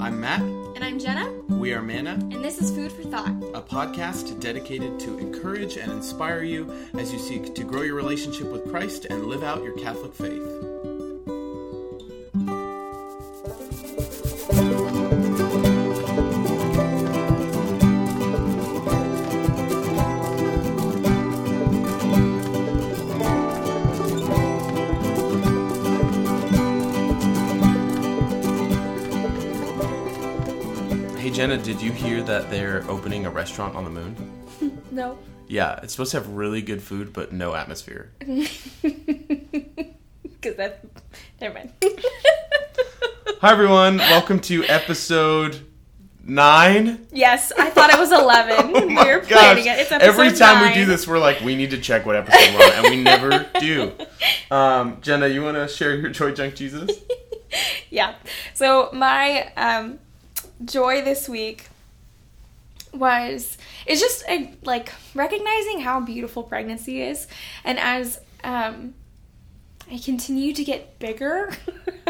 I'm Matt. And I'm Jenna, We are Manna, and this is Food for Thought. a podcast dedicated to encourage and inspire you as you seek to grow your relationship with Christ and live out your Catholic faith. Jenna, did you hear that they're opening a restaurant on the moon? No. Yeah, it's supposed to have really good food but no atmosphere. Because that's. Never mind. Hi everyone, welcome to episode nine. yes, I thought it was 11. Oh we were gosh. planning it. It's episode Every time we do this, we're like, we need to check what episode we're on, and we never do. Um, Jenna, you want to share your joy junk Jesus? Yeah. So, my um, joy this week was. It's just a, like recognizing how beautiful pregnancy is. And as um, I continue to get bigger,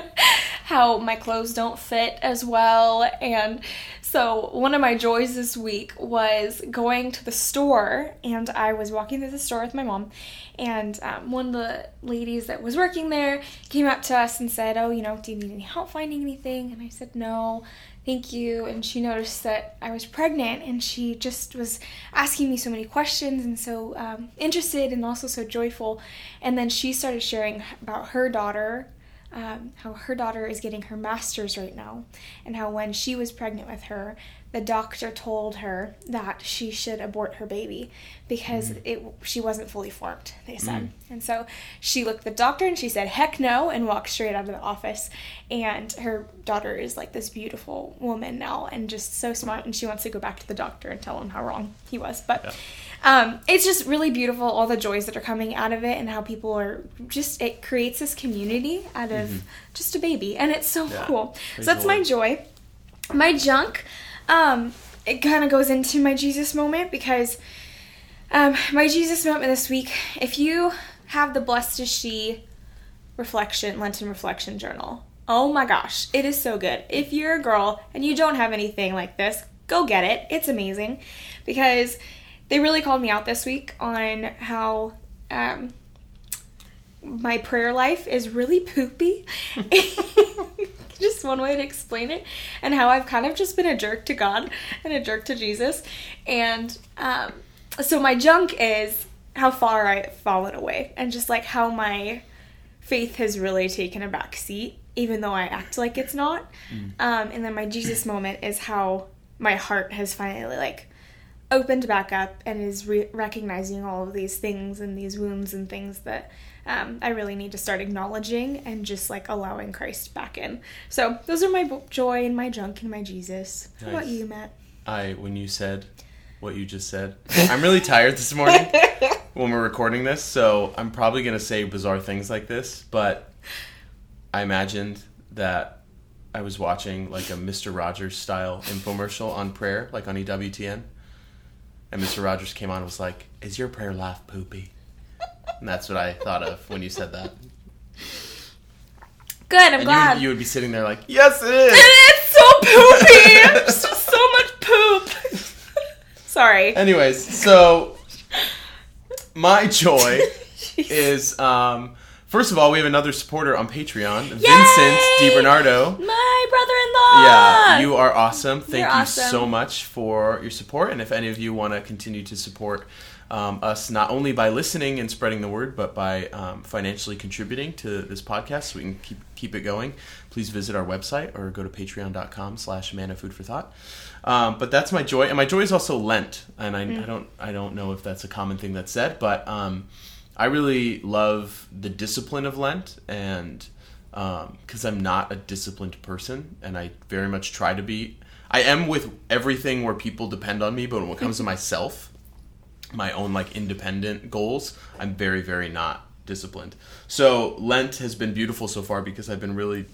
how my clothes don't fit as well. And so, one of my joys this week was going to the store, and I was walking through the store with my mom. And um, one of the ladies that was working there came up to us and said, Oh, you know, do you need any help finding anything? And I said, No, thank you. And she noticed that I was pregnant, and she just was asking me so many questions and so um, interested and also so joyful. And then she started sharing about her daughter um, how her daughter is getting her master's right now, and how when she was pregnant with her, the doctor told her that she should abort her baby because mm-hmm. it she wasn't fully formed. They said, mm. and so she looked at the doctor and she said, "Heck no!" and walked straight out of the office. And her daughter is like this beautiful woman now, and just so smart, and she wants to go back to the doctor and tell him how wrong he was, but. Um, it's just really beautiful all the joys that are coming out of it and how people are just it creates this community out of mm-hmm. just a baby and it's so Yeah. cool Praise so that's the my joy my junk um it kind of goes into my jesus moment because um my jesus moment this week if you have the blessed is she reflection lenten reflection journal oh my gosh it is so good if you're a girl and you don't have anything like this go get it it's amazing because they really called me out this week on how um, my prayer life is really poopy. just one way to explain it. And how I've kind of just been a jerk to God and a jerk to Jesus. And um, so my junk is how far I've fallen away and just like how my faith has really taken a back seat, even though I act like it's not. Um, and then my Jesus moment is how my heart has finally like opened back up and is re- recognizing all of these things and these wounds and things that um, I really need to start acknowledging and just like allowing Christ back in. So those are my joy and my junk and my Jesus. How about you, Matt? I, when you said what you just said, I'm really tired this morning when we're recording this, so I'm probably going to say bizarre things like this, but I imagined that I was watching like a Mr. Rogers style infomercial on prayer, like on EWTN. And Mr. Rogers came on and was like, Is your prayer life poopy? And that's what I thought of when you said that. Good. I'm And you glad. would, you would be sitting there like, Yes, it is! it's so poopy. It's just so much poop. Sorry. Anyways, so my joy is um, first of all we have another supporter on Patreon, Vincent Yay! DiBernardo. my brother-in-law. Yeah, you are awesome. Thank You're you awesome. so much for your support. And if any of you want to continue to support um, us, not only by listening and spreading the word, but by um, financially contributing to this podcast, so we can keep keep it going, please visit our website or go to Food for Thought. Um, but that's my joy, and my joy is also Lent. And I, I don't I don't know if that's a common thing that's said, but um, I really love the discipline of Lent and because I'm not a disciplined person, and I very much try to be. I am with everything where people depend on me, but when it comes to myself, my own like independent goals, I'm very, very not disciplined. So Lent has been beautiful so far because I've been really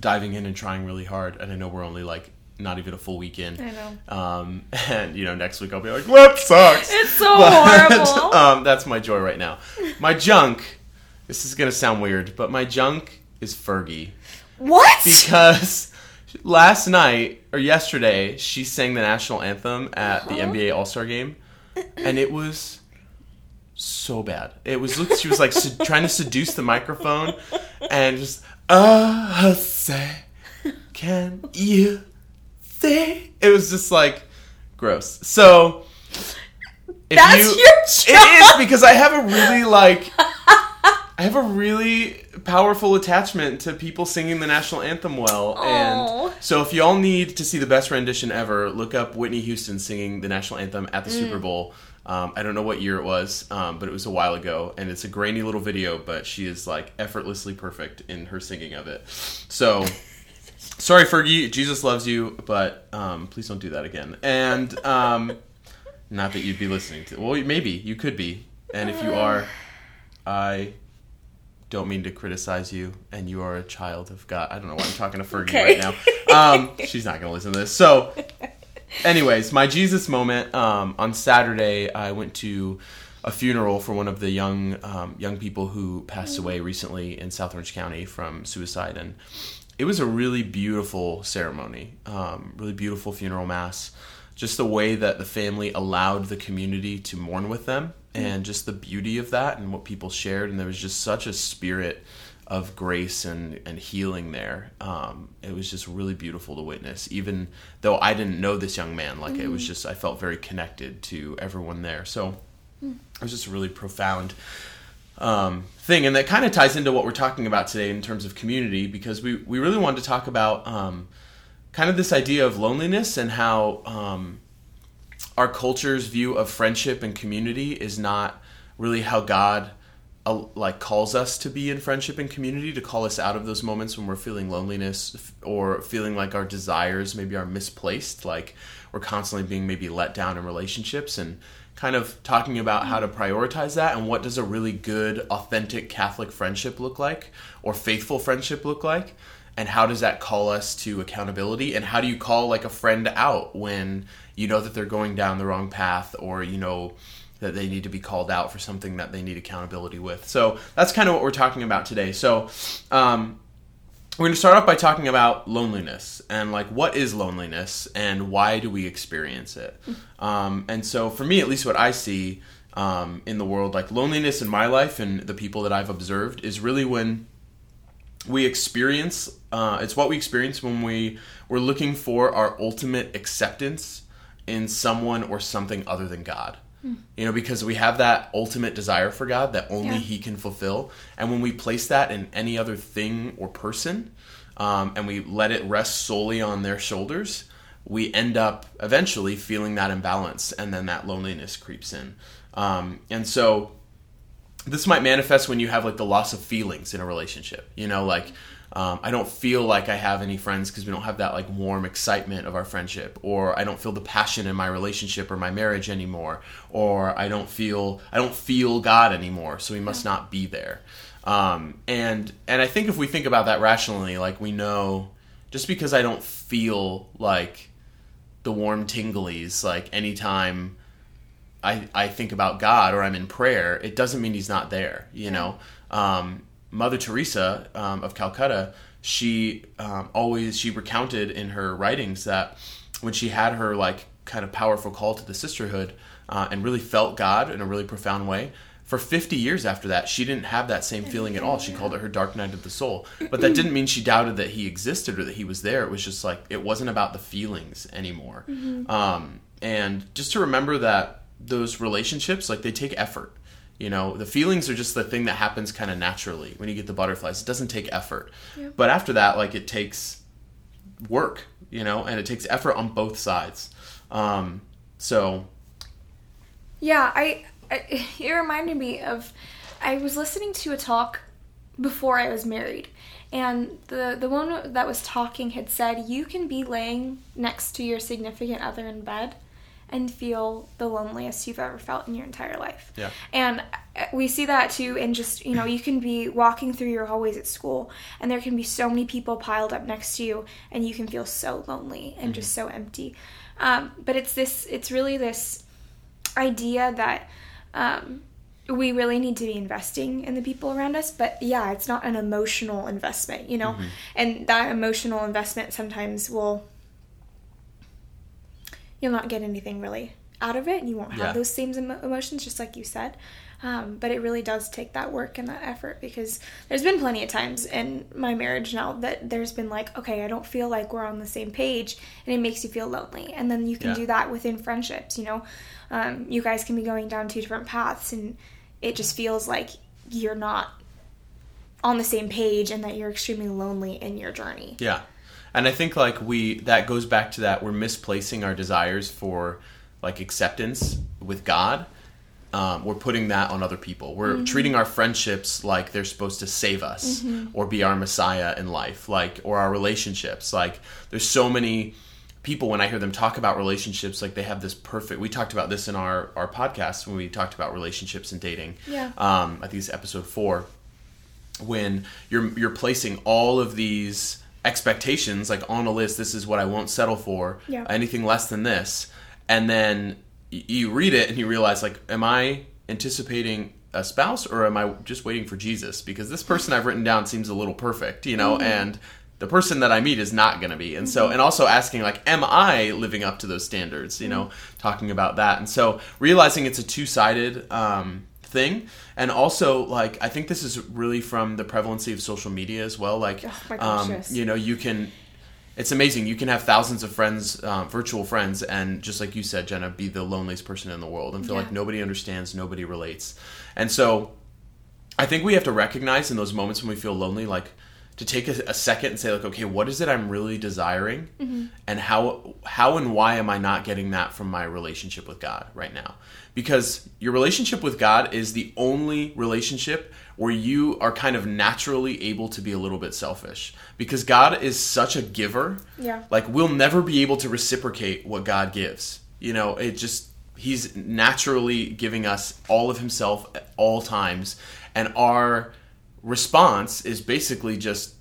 diving in and trying really hard, and I know we're only like not even a full weekend. I know. Um, and you know, next week I'll be like, "Lent sucks." It's so But, horrible. um, that's my joy right now. My junk. This is gonna sound weird, but my junk is Fergie What? because last night or yesterday, she sang the national anthem at the Uh-huh. NBA All Star game, and it was so bad. It was she was like trying to seduce the microphone, and just uh say, can you see? It was just like gross. So. That's you, your It is because I have a really like I have a really powerful attachment to people singing the national anthem well. Aw. And so if y'all need to see the best rendition ever, look up Whitney Houston singing the national anthem at the Mm. Super Bowl. Um, I don't know what year it was, um, but it was a while ago, and it's a grainy little video, but she is like effortlessly perfect in her singing of it. So, sorry, Fergie, Jesus loves you, but um, please don't do that again. And um, not that you'd be listening to. Well, maybe you could be, and if you are, I don't mean to criticize you, and you are a child of God. I don't know why I'm talking to Fergie Okay. right now. Um, she's not going to listen to this. So, anyways, my Jesus moment um, on Saturday, I went to a funeral for one of the young um, young people who passed away recently in South Orange County from suicide, and it was a really beautiful ceremony, um, really beautiful funeral mass. Just the way that the family allowed the community to mourn with them, and just the beauty of that, and what people shared, and there was just such a spirit of grace and, and healing there. Um, it was just really beautiful to witness, even though I didn't know this young man. Like it was just, I felt very connected to everyone there. So it was just a really profound um, thing. And that kind of ties into what we're talking about today in terms of community, because we, we really wanted to talk about um, kind of this idea of loneliness and how um, our culture's view of friendship and community is not really how God uh, like calls us to be in friendship and community to call us out of those moments when we're feeling loneliness or feeling like our desires maybe are misplaced like we're constantly being maybe let down in relationships and kind of talking about how to prioritize that and what does a really good authentic catholic friendship look like or faithful friendship look like and how does that call us to accountability and how do you call like a friend out when you know that they're going down the wrong path or you know that they need to be called out for something that they need accountability with. So that's kind of what we're talking about today. So um, we're going to start off by talking about loneliness and like what is loneliness and why do we experience it? Um, and so for me at least what i see um, in the world like loneliness in my life and the people that i've observed is really when we experience uh, it's what we experience when we we're looking for our ultimate acceptance in someone or something other than god. You know because we have that ultimate desire for god that only Yeah. he can fulfill. And when we place that in any other thing or person um, and we let it rest solely on their shoulders we end up eventually feeling that imbalance and then that loneliness creeps in. Um, and so this might manifest when you have like the loss of feelings in a relationship. You know like um, i don't feel like i have any friends because we don't have that like warm excitement of our friendship or i don't feel the passion in my relationship or my marriage anymore or i don't feel i don't feel god anymore so he must not be there. Um, and and i think if we think about that rationally like we know just because i don't feel like the warm tinglies like anytime I, I think about God or I'm in prayer, it doesn't mean he's not there. You know, um, Mother Teresa um, of Calcutta, she um, always she recounted in her writings that when she had her like kind of powerful call to the sisterhood uh, and really felt God in a really profound way. For 50 years after that, she didn't have that same feeling at all. She called it her dark night of the soul. But that didn't mean she doubted that he existed or that he was there. It was just like, it wasn't about the feelings anymore. Um, and just to remember that those relationships like they take effort you know the feelings are just the thing that happens kind of naturally when you get the butterflies. It doesn't take effort. But after that like it takes work you know and it takes effort on both sides. Um, so Yeah, I, I it reminded me of I was listening to a talk before I was married, and the the one that was talking had said you can be laying next to your significant other in bed and feel the loneliest you've ever felt in your entire life. Yeah. And uh, we see that too in just, you know, you can be walking through your hallways at school and there can be so many people piled up next to you and you can feel so lonely and just so empty. Um, but it's this, it's really this idea that um, we really need to be investing in the people around us but yeah it's not an emotional investment you know Mm-hmm. and that emotional investment sometimes will you'll not get anything really out of it and you won't have Yeah. those same emo- emotions just like you said um, but it really does take that work and that effort because there's been plenty of times in my marriage now that there's been like okay i don't feel like we're on the same page and it makes you feel lonely and then you can Yeah. do that within friendships you know um, you guys can be going down two different paths and it just feels like you're not on the same page and that you're extremely lonely in your journey Yeah. And I think like we that goes back to that we're misplacing our desires for like acceptance with God. Um, we're putting that on other people. We're treating our friendships like they're supposed to save us or be our messiah in life, like or our relationships. Like there's so many people when I hear them talk about relationships, like they have this perfect. We talked about this in our our podcast when we talked about relationships and dating. Yeah. Um, I think it's episode four when you're you're placing all of these expectations like on a list this is what I won't settle for Yeah. anything less than this. And then you read it and you realize like am I anticipating a spouse or am I just waiting for Jesus? Because this person I've written down seems a little perfect you know mm-hmm. and the person that I meet is not going to be. And so mm-hmm. and also asking like am I living up to those standards you know mm-hmm. talking about that. And so realizing it's a two-sided um thing and also like i think this is really from the prevalency of social media as well like Oh um, yes. you know you can it's amazing you can have thousands of friends uh, virtual friends and just like you said jenna be the loneliest person in the world and feel Yeah. like nobody understands nobody relates and so i think we have to recognize in those moments when we feel lonely like to take a, a second and say like okay what is it i'm really desiring? Mm-hmm. And how how and why am i not getting that from my relationship with god right now? Because your relationship with god is the only relationship where you are kind of naturally able to be a little bit selfish. Because god is such a giver Yeah. like we'll never be able to reciprocate what god gives. You know it just he's naturally giving us all of himself at all times. And our response is basically just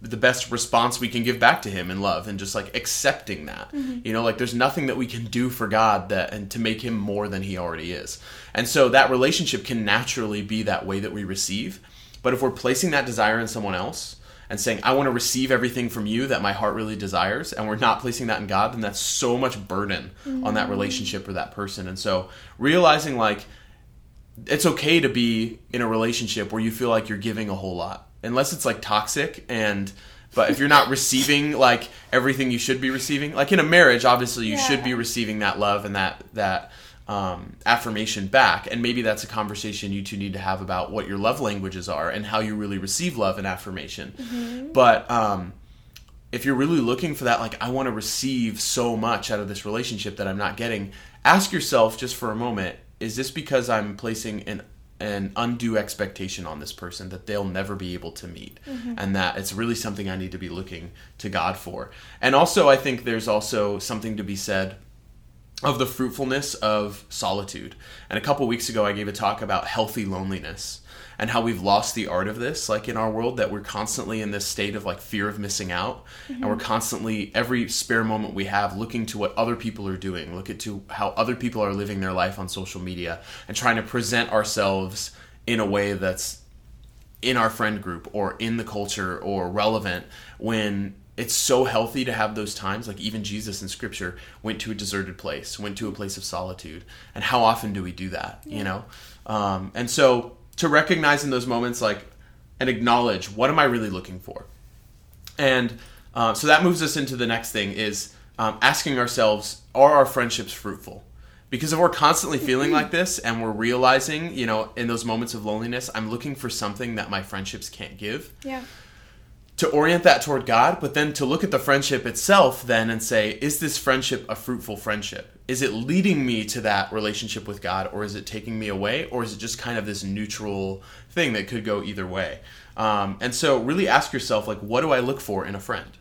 the best response we can give back to him in love and just like accepting that. Mm-hmm. You know like there's nothing that we can do for god that and to make him more than he already is. And so that relationship can naturally be that way that we receive. But if we're placing that desire in someone else and saying i want to receive everything from you that my heart really desires and we're not placing that in god then that's so much burden on that mm-hmm. relationship or that person. And so realizing like it's okay to be in a relationship where you feel like you're giving a whole lot unless it's like toxic and but if you're not receiving like everything you should be receiving like in a marriage obviously you should be receiving that love and that that um, affirmation back and maybe that's a conversation you two need to have about what your love languages are and how you really receive love and affirmation. But um, if you're really looking for that, like, I want to receive so much out of this relationship that I'm not getting, ask yourself just for a moment is this because I'm placing an an undue expectation on this person that they'll never be able to meet mm-hmm. and that it's really something I need to be looking to God for. And also I think there's also something to be said of the fruitfulness of solitude. And a couple weeks ago, I gave a talk about healthy loneliness and how we've lost the art of this, like in our world, that we're constantly in this state of like fear of missing out. And we're constantly, every spare moment we have, looking to what other people are doing, look at to how other people are living their life on social media and trying to present ourselves in a way that's in our friend group or in the culture or relevant when it's so healthy to have those times like even jesus in scripture went to a deserted place went to a place of solitude. And how often do we do that you know? Um, and so to recognize in those moments like and acknowledge what am i really looking for and uh, so that moves us into the next thing is um, asking ourselves are our friendships fruitful because if we're constantly feeling like this and we're realizing you know in those moments of loneliness i'm looking for something that my friendships can't give Yeah. To orient that toward god but then to look at the friendship itself then and say is this friendship a fruitful friendship is it leading me to that relationship with god or is it taking me away or is it just kind of this neutral thing that could go either way um, and so really ask yourself like what do i look for in a friend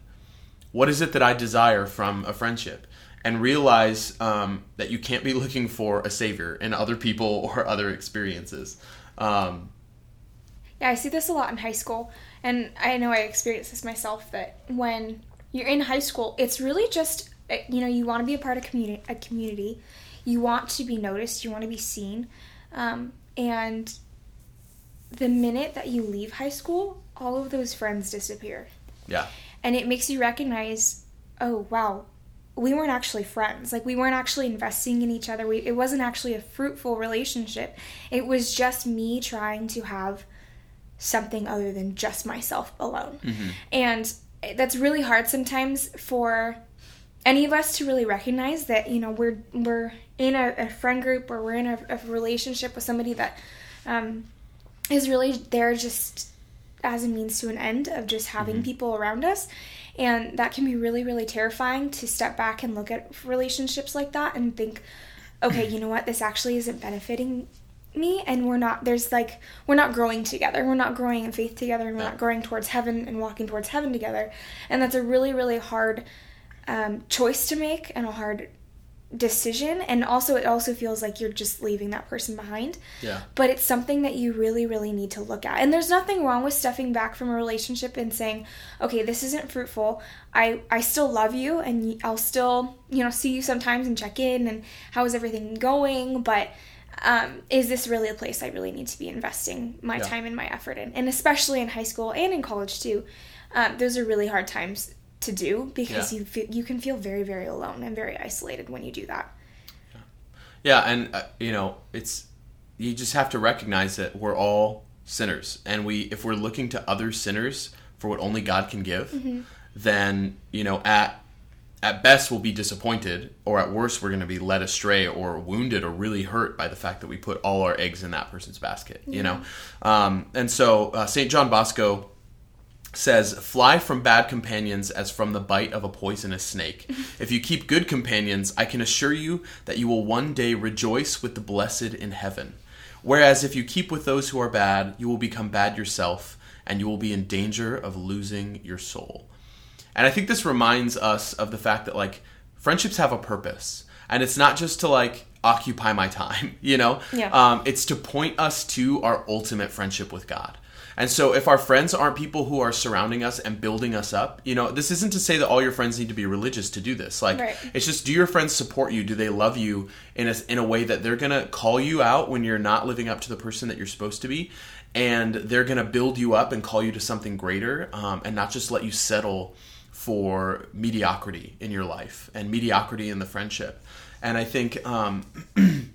what is it that I desire from a friendship? And realize um, that you can't be looking for a savior in other people or other experiences. Um, Yeah, I see this a lot in high school, and I know I experienced this myself. That when you're in high school, it's really just uh, you know you want to be a part of community, a community, you want to be noticed, you want to be seen, um, And the minute that you leave high school, all of those friends disappear. Yeah. And it makes you recognize, oh, wow, we weren't actually friends. Like, we weren't actually investing in each other. We, it wasn't actually a fruitful relationship. It was just me trying to have something other than just myself alone. Mm-hmm. And that's really hard sometimes for any of us to really recognize that you know we're we're in a, a friend group or we're in a, a relationship with somebody that um, is really there just as a means to an end of just having Mm-hmm. people around us and that can be really really terrifying to step back and look at relationships like that and think okay you know what this actually isn't benefiting me and we're not there's like we're not growing together. We're not growing in faith together. And we're not growing towards heaven and walking towards heaven together. And that's a really really hard um, choice to make and a hard decision. And also it also feels like you're just leaving that person behind. Yeah. but it's something that you really really need to look at. And there's nothing wrong with stepping back from a relationship and saying okay this isn't fruitful. I i still love you and i'll still you know see you sometimes and check in and how is everything going? But um, is this really a place i really need to be investing my Yeah. time and my effort in? And especially in high school and in college too. Um, those are really hard times to do because Yeah. you feel, you can feel very very alone and very isolated when you do that. Yeah, and uh, you know, it's you just have to recognize that we're all sinners, and we if we're looking to other sinners for what only God can give, then you know at at best we'll be disappointed, or at worst we're going to be led astray or wounded or really hurt by the fact that we put all our eggs in that person's basket. You know, um, and so uh, Saint John Bosco says, Fly from bad companions as from the bite of a poisonous snake. if you keep good companions, I can assure you that you will one day rejoice with the blessed in heaven. Whereas if you keep with those who are bad, you will become bad yourself, and you will be in danger of losing your soul. And I think this reminds us of the fact that, like, friendships have a purpose. And it's not just to, like, occupy my time, you know? Yeah. Um, it's to point us to our ultimate friendship with God. And so if our friends aren't people who are surrounding us and building us up, you know, this isn't to say that all your friends need to be religious to do this. Like Right. it's just do your friends support you? Do they love you in a in a way that they're going to call you out when you're not living up to the person that you're supposed to be and they're going to build you up and call you to something greater um, and not just let you settle for mediocrity in your life and mediocrity in the friendship. And I think um,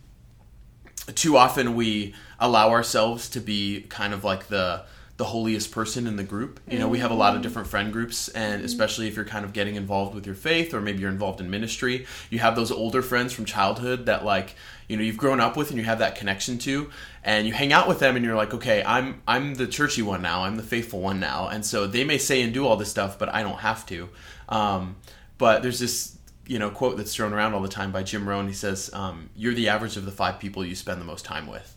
too often we allow ourselves to be kind of like the the holiest person in the group. You know, we have a lot of different friend groups and especially if you're kind of getting involved with your faith or maybe you're involved in ministry, you have those older friends from childhood that like, you know, you've grown up with and you have that connection to and you hang out with them and you're like, "Okay, I'm I'm the churchy one now. I'm the faithful one now." And so they may say and do all this stuff, but I don't have to. Um, but there's this you know quote that's thrown around all the time by Jim Rohn. He says, um, "You're the average of the five people you spend the most time with."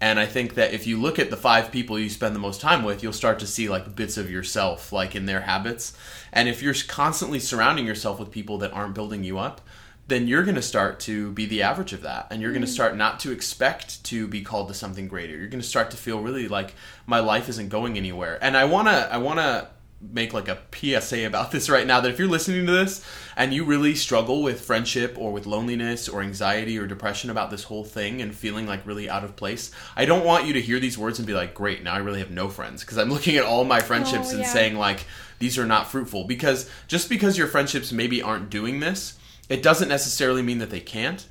And I think that if you look at the five people you spend the most time with, you'll start to see like bits of yourself, like in their habits. And if you're constantly surrounding yourself with people that aren't building you up, then you're going to start to be the average of that. And you're going to mm-hmm. start not to expect to be called to something greater. You're going to start to feel really like my life isn't going anywhere. And I want to, I want to make like a PSA about this right now that if you're listening to this and you really struggle with friendship or with loneliness or anxiety or depression about this whole thing and feeling like really out of place, I don't want you to hear these words and be like, great, now I really have no friends. Because I'm looking at all my friendships Oh, and yeah. saying, like, these are not fruitful. Because just because your friendships maybe aren't doing this, it doesn't necessarily mean that they can't.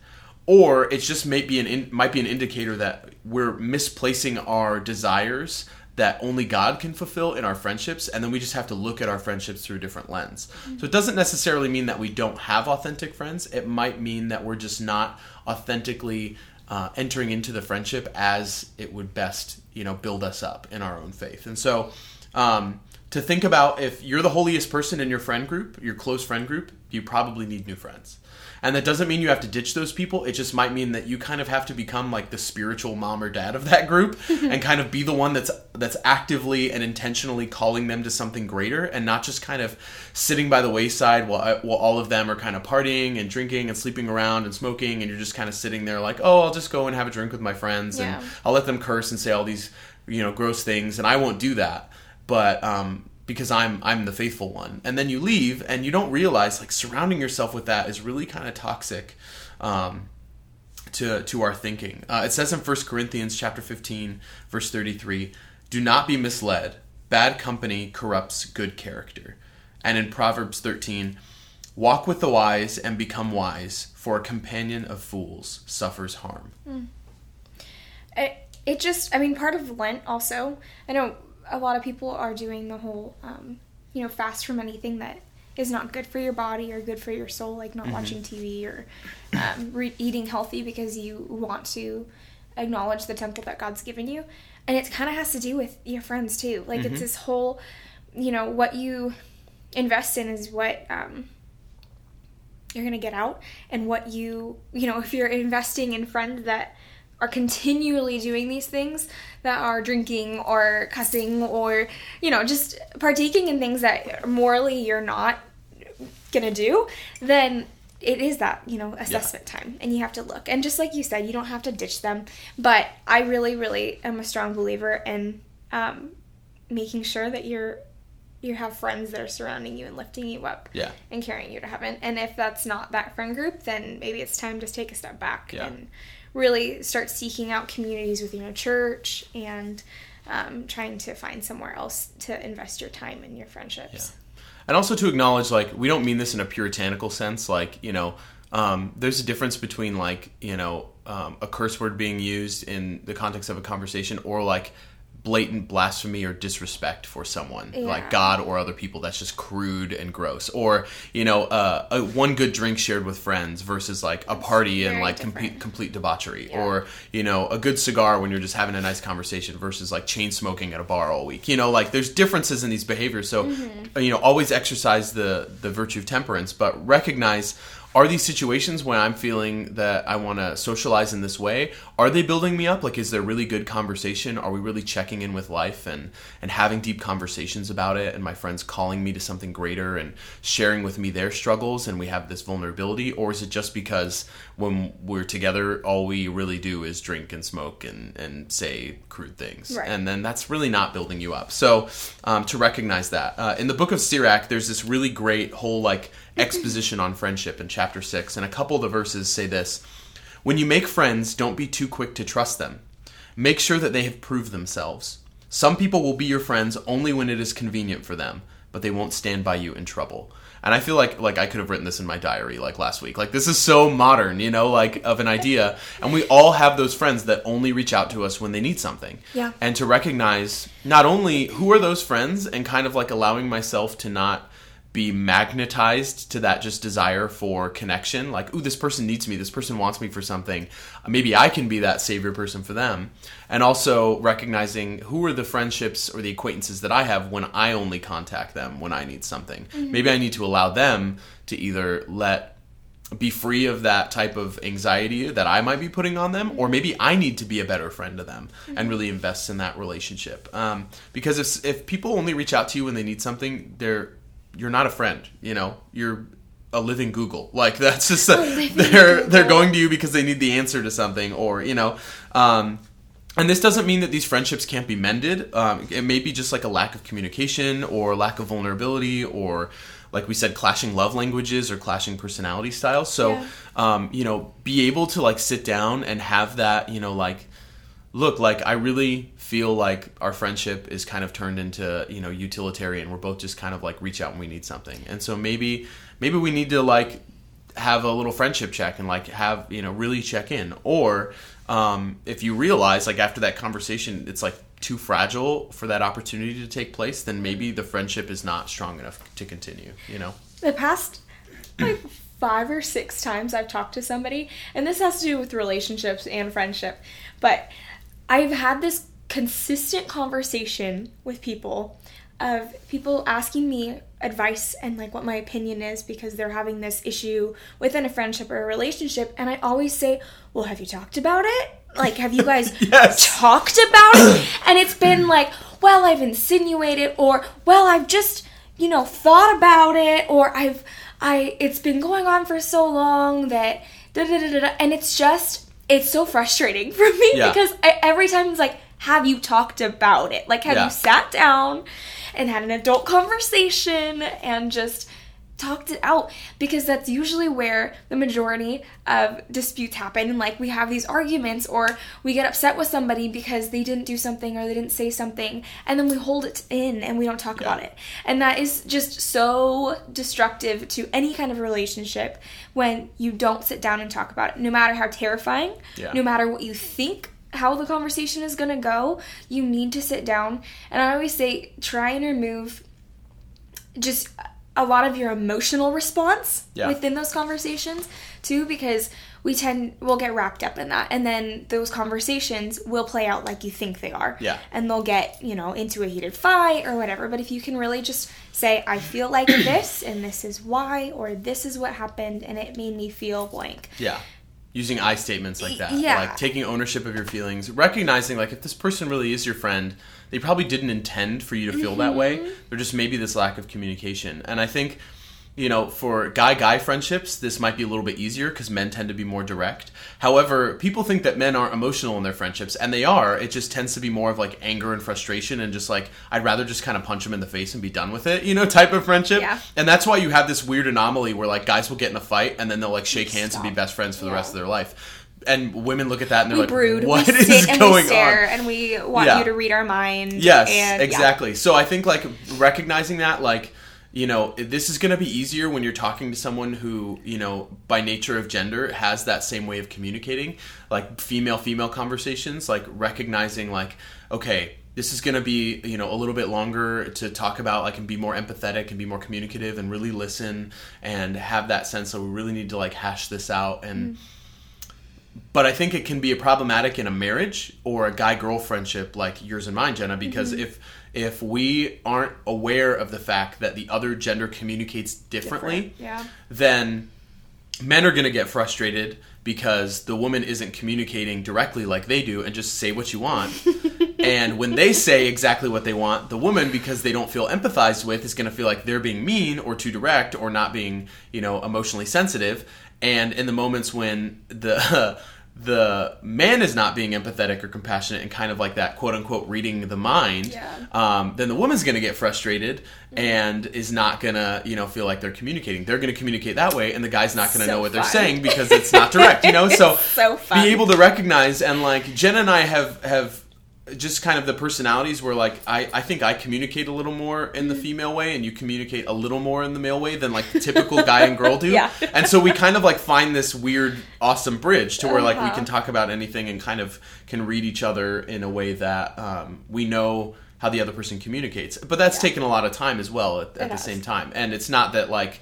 Or it's just might be an in, might be an indicator that we're misplacing our desires that only God can fulfill in our friendships, and then we just have to look at our friendships through a different lens. So it doesn't necessarily mean that we don't have authentic friends. It might mean that we're just not authentically uh, entering into the friendship as it would best, you know, build us up in our own faith. And so, um, to think about if you're the holiest person in your friend group, your close friend group, you probably need new friends. And that doesn't mean you have to ditch those people. It just might mean that you kind of have to become like the spiritual mom or dad of that group and kind of be the one that's that's actively and intentionally calling them to something greater and not just kind of sitting by the wayside while while all of them are kind of partying and drinking and sleeping around and smoking and you're just kind of sitting there like, "Oh, I'll just go and have a drink with my friends Yeah. and I'll let them curse and say all these, you know, gross things and I won't do that." But um because I'm I'm the faithful one. And then you leave and you don't realize like surrounding yourself with that is really kind of toxic. Um to to our thinking. Uh, it says in 1 Corinthians chapter 15 verse 33, "Do not be misled. Bad company corrupts good character." And in Proverbs 13, "Walk with the wise and become wise, for a companion of fools suffers harm." It, it just, I mean, part of Lent also, I know a lot of people are doing the whole, um, you know, fast from anything that is not good for your body or good for your soul, like not watching TV or um, re- eating healthy because you want to acknowledge the temple that God's given you. And it kind of has to do with your friends too. Like it's this whole, you know, what you invest in is what um, you're going to get out. And what you, you know, if you're investing in friends that are continually doing these things that are drinking or cussing or you know just partaking in things that morally you're not gonna do then it is that you know assessment time and you have to look and just like you said you don't have to ditch them but i really really am a strong believer in um, making sure that you're you have friends that are surrounding you and lifting you up Yeah. and carrying you to heaven and if that's not that friend group then maybe it's time to take a step back Yeah. and really start seeking out communities within your church and um, trying to find somewhere else to invest your time and your friendships. And also to acknowledge like we don't mean this in a puritanical sense like you know um, there's a difference between like you know um, a curse word being used in the context of a conversation or like blatant blasphemy or disrespect for someone Yeah. like god or other people that's just crude and gross or you know uh, a one good drink shared with friends versus like a party and like complete complete debauchery Yeah. or you know a good cigar when you're just having a nice conversation versus like chain smoking at a bar all week you know like there's differences in these behaviors so Mm-hmm. you know always exercise the the virtue of temperance but recognize are these situations when i'm feeling that i want to socialize in this way are they building me up? Like is there really good conversation? Are we really checking in with life and and having deep conversations about it and my friends calling me to something greater and sharing with me their struggles and we have this vulnerability? Or is it just because when we're together all we really do is drink and smoke and and say crude things. Right. and then that's really not building you up. So um, to recognize that uh, in the book of sirach there's this really great whole like exposition on friendship in chapter 6 and a couple of the verses say this when you make friends don't be too quick to trust them. Make sure that they have proved themselves. Some people will be your friends only when it is convenient for them but they won't stand by you in trouble and i feel like like i could have written this in my diary like last week. Like this is so modern you know like of an idea. And we all have those friends that only reach out to us when they need something. Yeah. and to recognize not only who are those friends and kind of like allowing myself to not be magnetized to that just desire for connection like ooh this person needs me. This person wants me for something. Maybe i can be that savior person for them and also recognizing who are the friendships or the acquaintances that i have when i only contact them when i need something maybe i need to allow them to either let be free of that type of anxiety that I might be putting on them, or maybe I need to be a better friend to them and really invest in that relationship. Um, because if if people only reach out to you when they need something, they're you're not a friend. You know, you're a living Google. Like that's just a, they're they're going to you because they need the answer to something, or you know. Um, and this doesn't mean that these friendships can't be mended. Um, it may be just like a lack of communication or lack of vulnerability or, like we said, clashing love languages or clashing personality styles. So, Yeah. um, you know, be able to like sit down and have that, you know, like, look, like I really feel like our friendship is kind of turned into, you know, utilitarian. We're both just kind of like reach out when we need something. And so maybe, maybe we need to like have a little friendship check and like have you know really check in or um, if you realize like after that conversation it's like too fragile for that opportunity to take place then maybe the friendship is not strong enough to continue you know? The past like five or six times I've talked to somebody, and this has to do with relationships and friendship, but I've had this consistent conversation with people of people asking me advice and like what my opinion is because they're having this issue within a friendship or a relationship and I always say, "Well, have you talked about it? Like have you guys Yes. talked about it?" and it's been like, "Well, I've insinuated or well, I've just, you know, thought about it or I've I it's been going on for so long that da da da da, and it's just it's so frustrating for me Yeah. because I, every time it's like, have you talked about it? Like, have Yeah. you sat down and had an adult conversation and just talked it out because that's usually where the majority of disputes happen and like we have these arguments or we get upset with somebody because they didn't do something or they didn't say something and then we hold it in and we don't talk Yeah. about it and that is just so destructive to any kind of relationship when you don't sit down and talk about it no matter how terrifying Yeah. no matter what you think how the conversation is going to go you need to sit down and i always say try and remove just a lot of your emotional response Yeah. within those conversations too because we tend we'll get wrapped up in that and then those conversations will play out like you think they are Yeah. and they'll get you know into a heated fight or whatever but if you can really just say i feel like this and this is why or this is what happened and it made me feel blank Yeah. Using I statements like that. Yeah. Like taking ownership of your feelings, recognizing like if this person really is your friend, they probably didn't intend for you to feel that way. Mm-hmm. There just maybe this lack of communication. And I think you know, for guy guy friendships, this might be a little bit easier because men tend to be more direct. However, people think that men aren't emotional in their friendships, and they are. It just tends to be more of like anger and frustration, and just like, I'd rather just kind of punch them in the face and be done with it, you know, type of friendship. Yeah. And that's why you have this weird anomaly where like guys will get in a fight and then they'll like shake hands and be best friends for the rest of their life. And women look at that and they're we like, brood "What we is and going we stare on?" and we want Yeah. you to read our mind Yes, and, yeah. exactly. So I think like recognizing that, like, you know, this is going to be easier when you're talking to someone who, you know, by nature of gender has that same way of communicating, like female female conversations, like recognizing, like, okay, this is going to be, you know, a little bit longer to talk about. I can be more empathetic and be more communicative and really listen and have that sense that we really need to like hash this out and mm. But I think it can be a problematic in a marriage or a guy girl friendship like yours and mine, Jenna, because Mm-hmm. if if we aren't aware of the fact that the other gender communicates differently, yeah then men are going to get frustrated because the woman isn't communicating directly like they do and just say what you want. and when they say exactly what they want, the woman, because they don't feel empathized with, is going to feel like they're being mean or too direct or not being, you know, emotionally sensitive. And in the moments when the the man is not being empathetic or compassionate and kind of like that quote unquote reading the mind, Yeah. um, then the woman's going to get frustrated and is not going to, you know, feel like they're communicating. They're going to communicate that way, and the guy's not going to So know what they're saying because it's not direct, you know. So, so fun. be able to recognize and like Jen and I have have just kind of the personalities where like I, I think I communicate a little more in Mm-hmm. the female way and you communicate a little more in the male way than like the typical guy and girl do. Yeah. And so we kind of like find this weird awesome bridge to where like we Uh-huh. can talk about anything and kind of can read each other in a way that um, we know how the other person communicates. But that's taken a lot of time as well at, at the has. same time. And it's not that like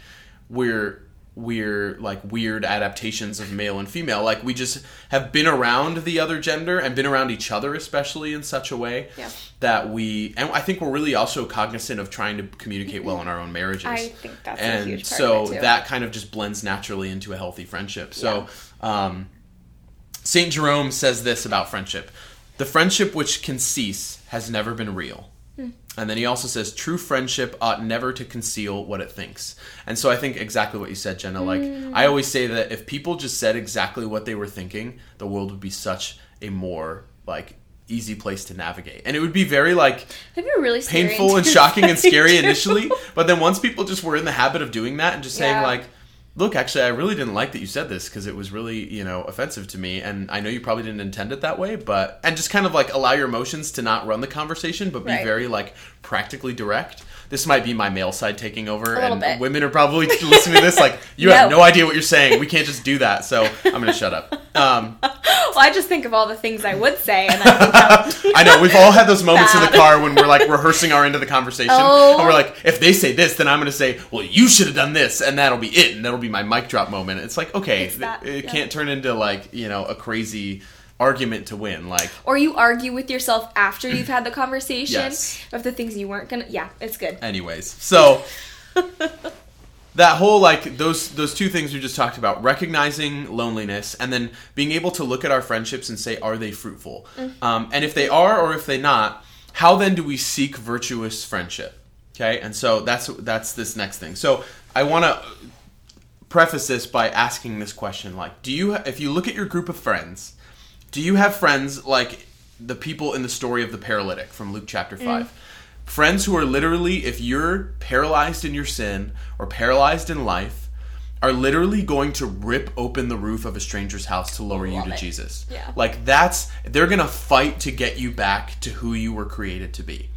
we're we're like weird adaptations of male and female. Like we just have been around the other gender and been around each other especially in such a way Yeah. that we and i think we're really also cognizant of trying to communicate well in our own marriages. I think that's a and huge part so of it, too. that kind of just blends naturally into a healthy friendship. So um, saint jerome says this about friendship. The friendship which can cease has never been real Hmm. and then he also says, true friendship ought never to conceal what it thinks. And so I think exactly what you said, Jenna. Like, I always say that if people just said exactly what they were thinking, the world would be such a more, like, easy place to navigate. And it would be very, like, really painful and shocking and scary initially. But then once people just were in the habit of doing that and just saying, like, look, actually, I really didn't like that you said this because it was really, you know, offensive to me. And I know you probably didn't intend it that way, but, and just kind of like allow your emotions to not run the conversation, but be Right. very, like, practically direct. This might be my male side taking over, and bit. women are probably listening to this like, you have No. no idea what you're saying. We can't just do that. So I'm going to shut up. Um, well, I just think of all the things I would say, and I think I know we've all had those moments in the car when we're like rehearsing our end of the conversation, Oh. and we're like, if they say this, then I'm going to say, well, you should have done this, and that'll be it, and that'll be my mic drop moment. It's like, okay, It's that, it, it yeah. can't turn into like you know a crazy argument to win. Like, or you argue with yourself after you've had the conversation Yes. of the things you weren't gonna. Yeah, it's good. anyways, so. that whole like those those two things we just talked about recognizing loneliness and then being able to look at our friendships and say are they fruitful um, and if they are or if they not how then do we seek virtuous friendship okay and so that's that's this next thing so i want to preface this by asking this question like do you if you look at your group of friends do you have friends like the people in the story of the paralytic from luke chapter mm. 5 Friends who are literally, if you're paralyzed in your sin or paralyzed in life, are literally going to rip open the roof of a stranger's house to lower you to it. Jesus. Yeah. Like that's they're going to fight to get you back to who you were created to be.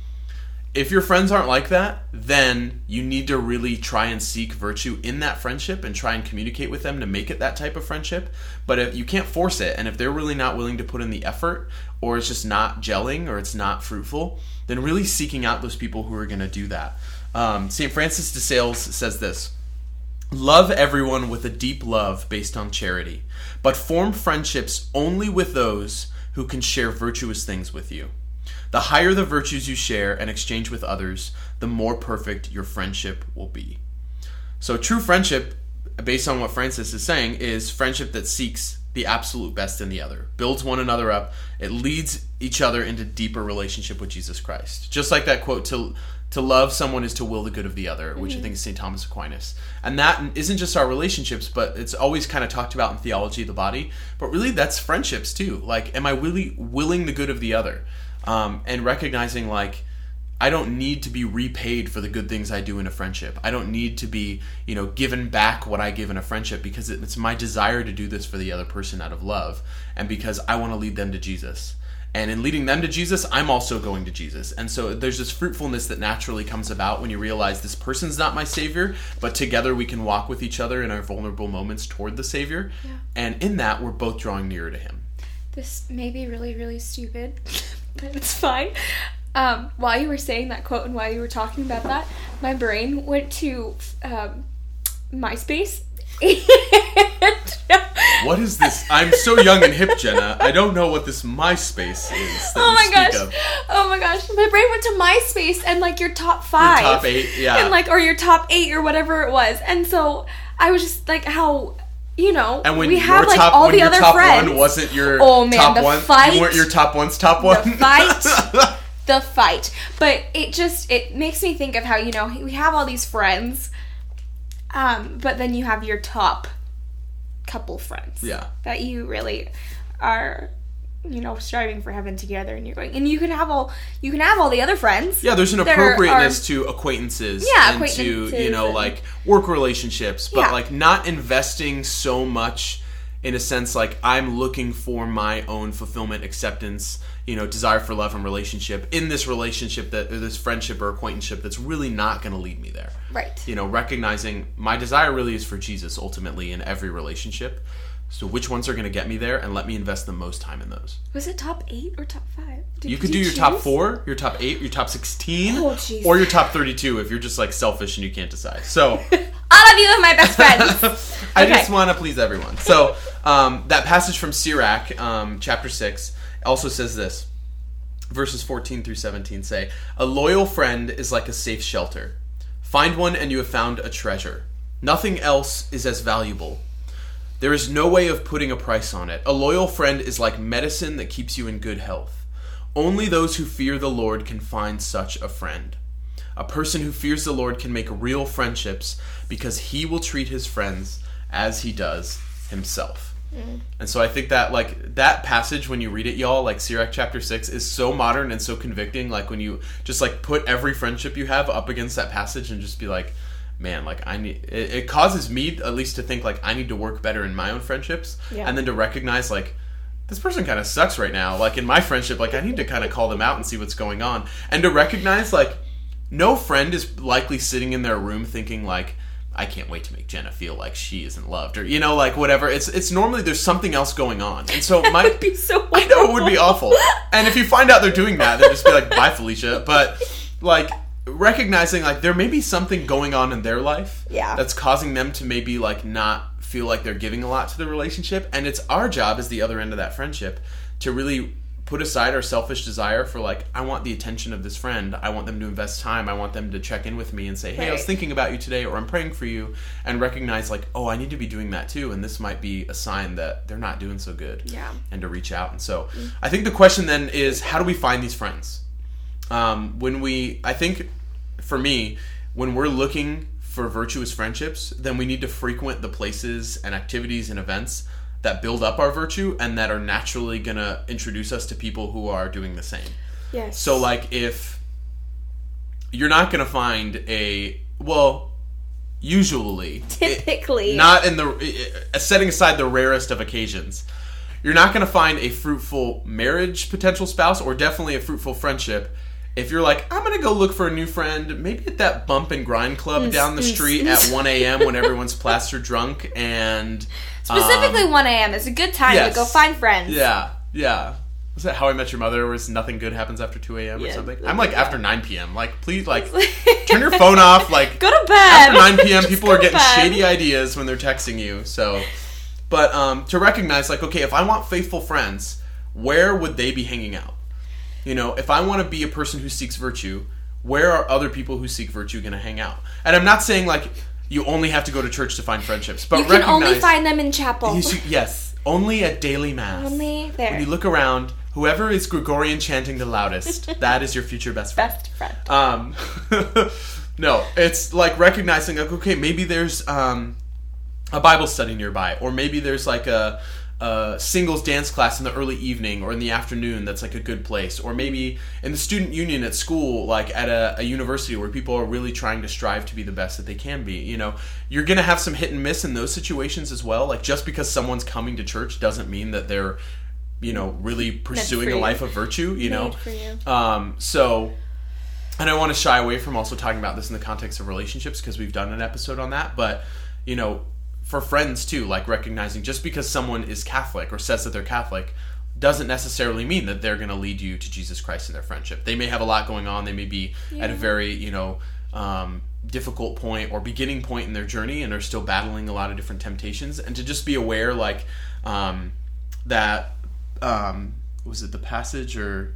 If your friends aren't like that, then you need to really try and seek virtue in that friendship and try and communicate with them to make it that type of friendship. But if you can't force it, and if they're really not willing to put in the effort, or it's just not gelling, or it's not fruitful, then really seeking out those people who are going to do that. Um, St. Francis de Sales says this Love everyone with a deep love based on charity, but form friendships only with those who can share virtuous things with you. The higher the virtues you share and exchange with others, the more perfect your friendship will be. So, true friendship, based on what Francis is saying, is friendship that seeks the absolute best in the other, builds one another up, it leads each other into deeper relationship with Jesus Christ. Just like that quote to to love someone is to will the good of the other, which I mm-hmm. think is St. Thomas Aquinas. And that isn't just our relationships, but it's always kind of talked about in theology of the body. But really, that's friendships too. Like, am I really willing the good of the other? Um, and recognizing, like, I don't need to be repaid for the good things I do in a friendship. I don't need to be, you know, given back what I give in a friendship because it's my desire to do this for the other person out of love and because I want to lead them to Jesus. And in leading them to Jesus, I'm also going to Jesus. And so there's this fruitfulness that naturally comes about when you realize this person's not my savior, but together we can walk with each other in our vulnerable moments toward the savior. Yeah. And in that, we're both drawing nearer to him. This may be really, really stupid, it's fine. Um, while you were saying that quote and while you were talking about that, my brain went to um, MySpace. What is this? I'm so young and hip, Jenna. I don't know what this MySpace is. Oh my gosh! of. Oh my gosh! My brain went to MySpace and like your top five, top eight, yeah. and like or your top eight or whatever it was, and so I was just like, how you know, And when we have like top, all the other friends. one wasn't your Oh, man, top the one, fight- you weren't your top one's top one. fight. the fight. But it just it makes me think of how you know we have all these friends, um, but then you have your top couple friends. Yeah. That you really are, you know, striving for heaven together, and you're going, and you can have all you can have all the other friends. Yeah, there's an that are- appropriateness to acquaintances Yeah, and to, you know, and- like work relationships, but Yeah. like not investing so much in a sense like I'm looking for my own fulfillment, acceptance, you know, desire for love and relationship in this relationship that or this friendship or acquaintanceship that's really not going to lead me there. Right. You know, recognizing my desire really is for Jesus ultimately in every relationship. So which ones are going to get me there and let me invest the most time in those? Was it top eight or top five? Did- You could do your top four, your top eight, your top sixteen, Oh, or your top thirty-two if you're just like selfish and you can't decide. So All of you are my best friends. I Okay. just want to please everyone. So um, that passage from Sirach, um, chapter six, also says this. Verses 14 through 17 say, A loyal friend is like a safe shelter. Find one and you have found a treasure. Nothing else is as valuable. There is no way of putting a price on it. A loyal friend is like medicine that keeps you in good health. Only those who fear the Lord can find such a friend. A person who fears the Lord can make real friendships because he will treat his friends as he does himself. Mm. And so I think that like that passage when you read it, y'all, like Sirach chapter six, is so modern and so convicting. Like when you just like put every friendship you have up against that passage and just be like, man, like I need. It, it causes me at least to think like I need to work better in my own friendships, Yeah. and then to recognize like this person kind of sucks right now. Like in my friendship, like I need to kind of call them out and see what's going on, and to recognize like no friend is likely sitting in their room thinking like I can't wait to make Jenna feel like she isn't loved or you know like whatever. It's it's normally there's something else going on, and so my would be so I know it would be awful. And if you find out they're doing that, then just be like bye Felicia. But like recognizing like there may be something going on in their life Yeah. that's causing them to maybe like not feel like they're giving a lot to the relationship and it's our job as the other end of that friendship to really put aside our selfish desire for like I want the attention of this friend. I want them to invest time. I want them to check in with me and say, "Hey, I was thinking about you today or I'm praying for you." And recognize like, "Oh, I need to be doing that too." And this might be a sign that they're not doing so good. Yeah. And to reach out. And so, I think the question then is how do we find these friends? Um, when we I think for me, when we're looking for virtuous friendships, then we need to frequent the places and activities and events that build up our virtue and that are naturally gonna introduce us to people who are doing the same. Yes. So like if you're not going to find a well, usually it- Typically. not in the uh, setting aside the rarest of occasions. You're not going to find a fruitful marriage potential spouse or definitely a fruitful friendship if you're like, I'm going to go look for a new friend, maybe at that bump and grind club down the street at 1 a.m. when everyone's plastered drunk and. um, Specifically 1 a.m. is a good time yes. to go find friends. Yeah, yeah. Was that How I Met Your Mother? Where nothing good happens after 2 a.m. or something? I'm like after 9 p.m. Like, please, like, turn your phone off. Like, Go to bed. after 9 p.m. People are getting bed. shady ideas when they're texting you. So, but um, to recognize, like, okay, if I want faithful friends, where would they be hanging out? You know, if I want to be a person who seeks virtue, where are other people who seek virtue going to hang out? And I'm not saying like you only have to go to church to find friendships, but You can only find them in chapel. should- yes, only at daily mass. Only there. When you look around, whoever is Gregorian chanting the loudest, that is your future best friend. Best friend. Um, no, it's like recognizing like okay, maybe there's um, a Bible study nearby, or maybe there's like a, a singles dance class in the early evening or in the afternoon that's like a good place, or maybe in the student union at school, like at a, a university where people are really trying to strive to be the best that they can be. You know, you're gonna have some hit and miss in those situations as well. Like just because someone's coming to church doesn't mean that they're you know really pursuing a life of virtue. You know, you. um, so, and I want to shy away from also talking about this in the context of relationships because we've done an episode on that. But you know, for friends too, like recognizing just because someone is Catholic or says that they're Catholic doesn't necessarily mean that they're going to lead you to Jesus Christ in their friendship. They may have a lot going on. They may be at a very you know. Um, difficult point or beginning point in their journey and are still battling a lot of different temptations and to just be aware like um, that um, was it the passage or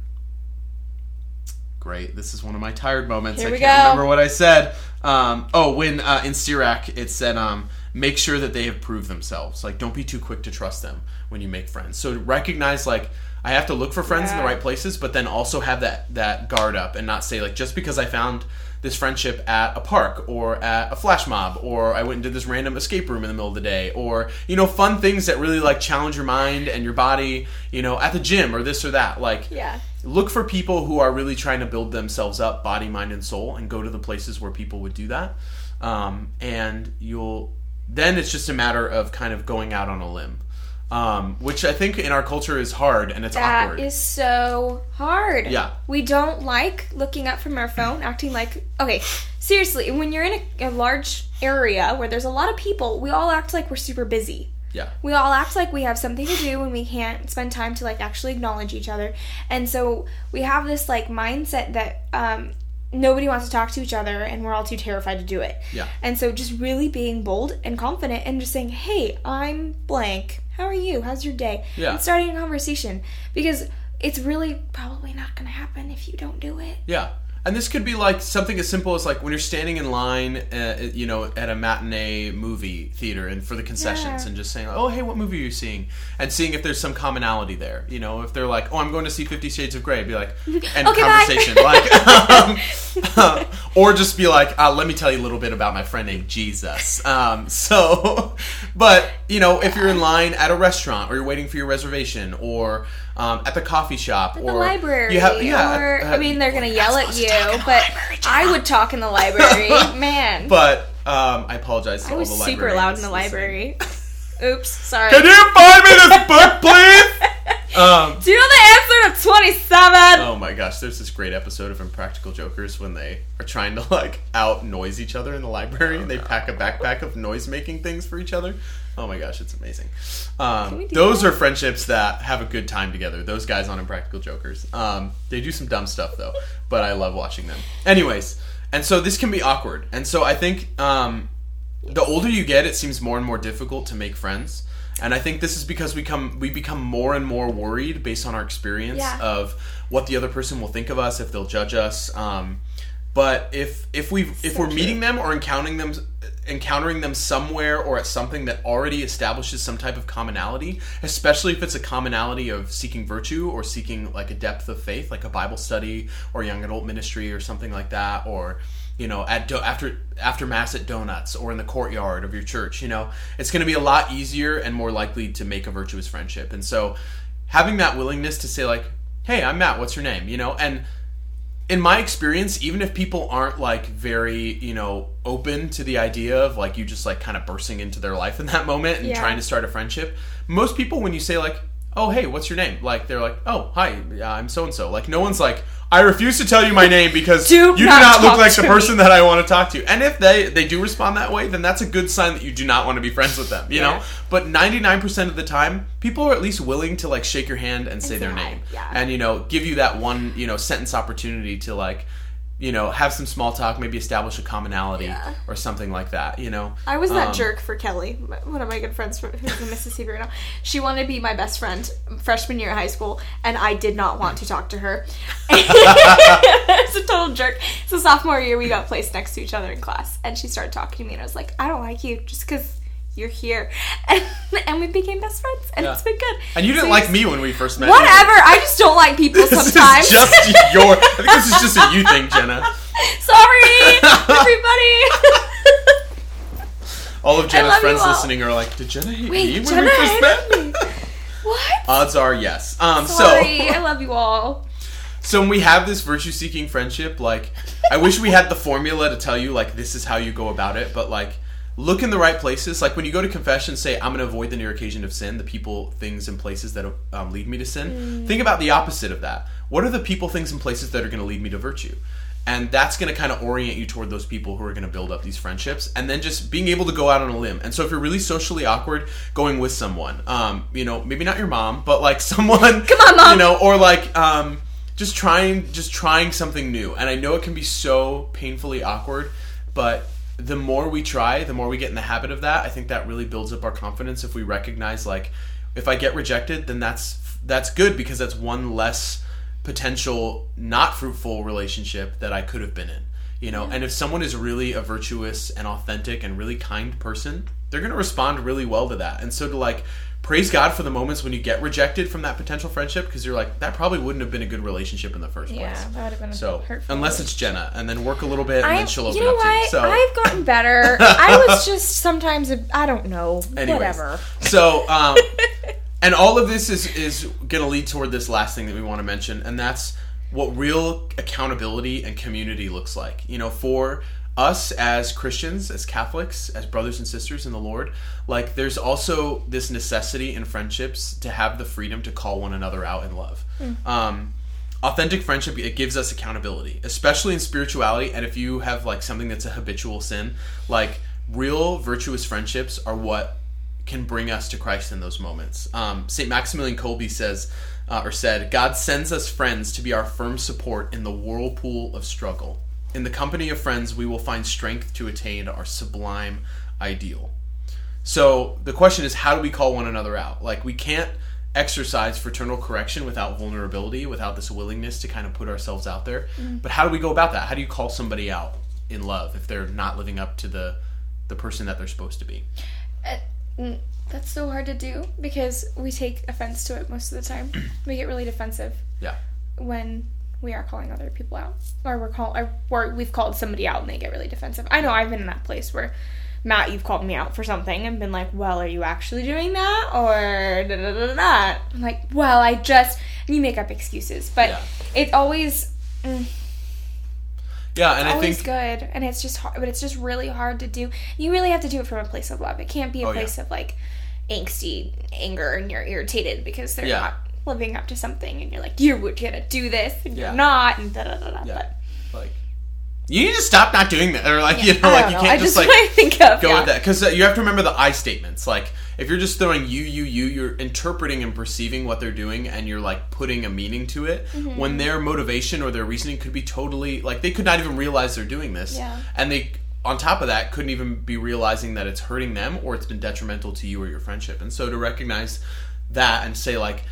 great this is one of my tired moments Here i can't go. remember what i said um, oh when uh, in sirach it said um, make sure that they have proved themselves. Like don't be too quick to trust them when you make friends. So recognize like i have to look for friends in the right places but then also have that that guard up and not say like just because i found this friendship at a park or at a flash mob or I went and did this random escape room in the middle of the day or you know fun things that really like challenge your mind and your body you know at the gym or this or that. Like Yeah. look for people who are really trying to build themselves up body mind and soul and go to the places where people would do that. Um, and you'll then it's just a matter of kind of going out on a limb um, which I think in our culture is hard and it's That awkward is so hard. Yeah. We don't like looking up from our phone, acting like. Okay, seriously, when you're in a, a large area where there's a lot of people, we all act like we're super busy. yeah We all act like we have something to do when we can't spend time to like actually acknowledge each other. And so we have this like mindset that um, nobody wants to talk to each other and we're all too terrified to do it. Yeah. And so just really being bold and confident and just saying, "Hey, I'm blank. How are you? How's your day?" Yeah. And starting a conversation because it's really probably not going to happen if you don't do it. Yeah. And this could be like something as simple as like when you're standing in line, uh, you know, at a matinee movie theater and for the concessions Yeah. and just saying, "Oh, hey, what movie are you seeing?" and seeing if there's some commonality there. You know, if they're like, "Oh, I'm going to see Fifty Shades of Grey," be like, "End Okay, bye." conversation." like, um, or just be like, uh, "Let me tell you a little bit about my friend named Jesus." Um, so, but you know, if you're in line at a restaurant or you're waiting for your reservation or um, at the coffee shop At or the library, you have, yeah, or uh, I mean, they're gonna yell at you, talk in the but library, I would talk in the library, man. But um, I apologize to I all was the super loud in the listening. library. Oops, sorry. Can you buy me this book, please? Um, Do you know the answer to 27? oh my gosh, there's this great episode of Impractical Jokers when they are trying to like out noise each other in the library and they pack a backpack of noise making things for each other. Oh my gosh, it's amazing. Um, those that? are friendships that have a good time together. Those guys on Impractical Jokers. Um, they do some dumb stuff though, but I love watching them. Anyways, and so this can be awkward. And so I think um, the older you get, it seems more and more difficult to make friends. And I think this is because we come we become more and more worried based on our experience Yeah. of what the other person will think of us if they'll judge us. But if if we if So we're true. meeting them or encountering them encountering them somewhere or at something that already establishes some type of commonality, especially if it's a commonality of seeking virtue or seeking like a depth of faith, like a Bible study or young adult ministry or something like that, or you know at do- after after mass at donuts or in the courtyard of your church, you know, it's going to be a lot easier and more likely to make a virtuous friendship. And so having that willingness to say like, "Hey, I'm Matt. What's your name?" you know, and in my experience, even if people aren't like very, you know, open to the idea of like you just like kind of bursting into their life in that moment and Yeah. trying to start a friendship, most people when you say like, "Oh, hey, what's your name?" like they're like, "Oh, hi, I'm so and so." Like no one's like, "I refuse to tell you my name because Do you do not not look like to the me." person that I want to talk to." And if they they do respond that way, then that's a good sign that you do not want to be friends with them, you Yeah. know? But 99% of the time, people are at least willing to like shake your hand and say their name. yeah. And you know, give you that one, you know, sentence opportunity to like you know, have some small talk, maybe establish a commonality Yeah. or something like that, you know. I was that Um, jerk for Kelly, one of my good friends from, who's in Mississippi right now. She wanted to be my best friend freshman year of high school, and I did not want to talk to her. it's a total jerk. So sophomore year, we got placed next to each other in class, and she started talking to me, and I was like, I don't like you just because you're here, and, and we became best friends, and Yeah. it's been good. And you didn't So like just- me when we first met. Whatever. either. I just don't like people This sometimes. is just your. I think this is just a you thing, Jenna. Sorry, everybody. All of Jenna's friends listening are like, "Did Jenna hate Wait, me when Jenna we first met?" what? Odds are yes. Um, Sorry, so I love you all. so when we have this virtue seeking friendship, like I wish we had the formula to tell you like this is how you go about it, but like look in the right places. Like when you go to confession, say I'm going to avoid the near occasion of sin, the people, things, and places that um, lead me to sin. Think about the opposite of that. What are the people, things, and places that are going to lead me to virtue? And that's going to kind of orient you toward those people who are going to build up these friendships, and then just being able to go out on a limb. And so, if you're really socially awkward, going with someone, um, you know, maybe not your mom, but like someone, Come on, Mom. you know, or like um, just trying just trying something new and i know it can be so painfully awkward but the more we try the more we get in the habit of that i think that really builds up our confidence if we recognize like if i get rejected then that's that's good because that's one less potential not fruitful relationship that i could have been in you know? And if someone is really a virtuous and authentic and really kind person they're going to respond really well to that. And so to like praise god for the moments when you get rejected from that potential friendship because you're like that probably wouldn't have been a good relationship in the first Yeah, place Yeah, that would have been so unless it's jenna and then work a little bit and I, then she'll open you know up to you what? so I've gotten better. I was just sometimes a, I don't know. Anyways. Whatever. So, um, and all of this is is going to lead toward this last thing that we want to mention, and that's what real accountability and community looks like. You know, for us as Christians, as Catholics, as brothers and sisters in the Lord, like there's also this necessity in friendships to have the freedom to call one another out in love. Um, authentic friendship it gives us accountability especially in spirituality and if you have like something that's a habitual sin like real virtuous friendships are what can bring us to christ in those moments. Um, st maximilian kolbe says uh, or said god sends us friends to be our firm support in the whirlpool of struggle in the company of friends we will find strength to attain our sublime ideal so the question is, how do we call one another out? Like we can't exercise fraternal correction without vulnerability, without this willingness to kind of put ourselves out there. But how do we go about that? How do you call somebody out in love if they're not living up to the the person that they're supposed to be? Uh, That's so hard to do because we take offense to it most of the time. we get really defensive Yeah. when we are calling other people out, or we're call, or, we've called somebody out and they get really defensive. I know I've been in that place where. Matt, you've called me out for something and been like, "Well, are you actually doing that?" Or da da da da. I'm like, "Well, I just." And you make up excuses, but Yeah. it's always mm, Yeah, and I always think good and it's just hard but it's just really hard to do you really have to do it from a place of love it can't be a Oh, yeah. place of like angsty anger and you're irritated because they're Yeah. not living up to something and you're like you're gonna do this and Yeah. you're not and da da da da Yeah. but like you need to stop not doing that, or like you know, like you can't I just just like think of go yeah. with that because uh, you have to remember the I statements. Like if you're just throwing you, you, you, you're interpreting and perceiving what they're doing, and you're like putting a meaning to it. Mm-hmm. When their motivation or their reasoning could be totally like they could not even realize they're doing this, Yeah. and they on top of that couldn't even be realizing that it's hurting them or it's been detrimental to you or your friendship. And so to recognize that and say like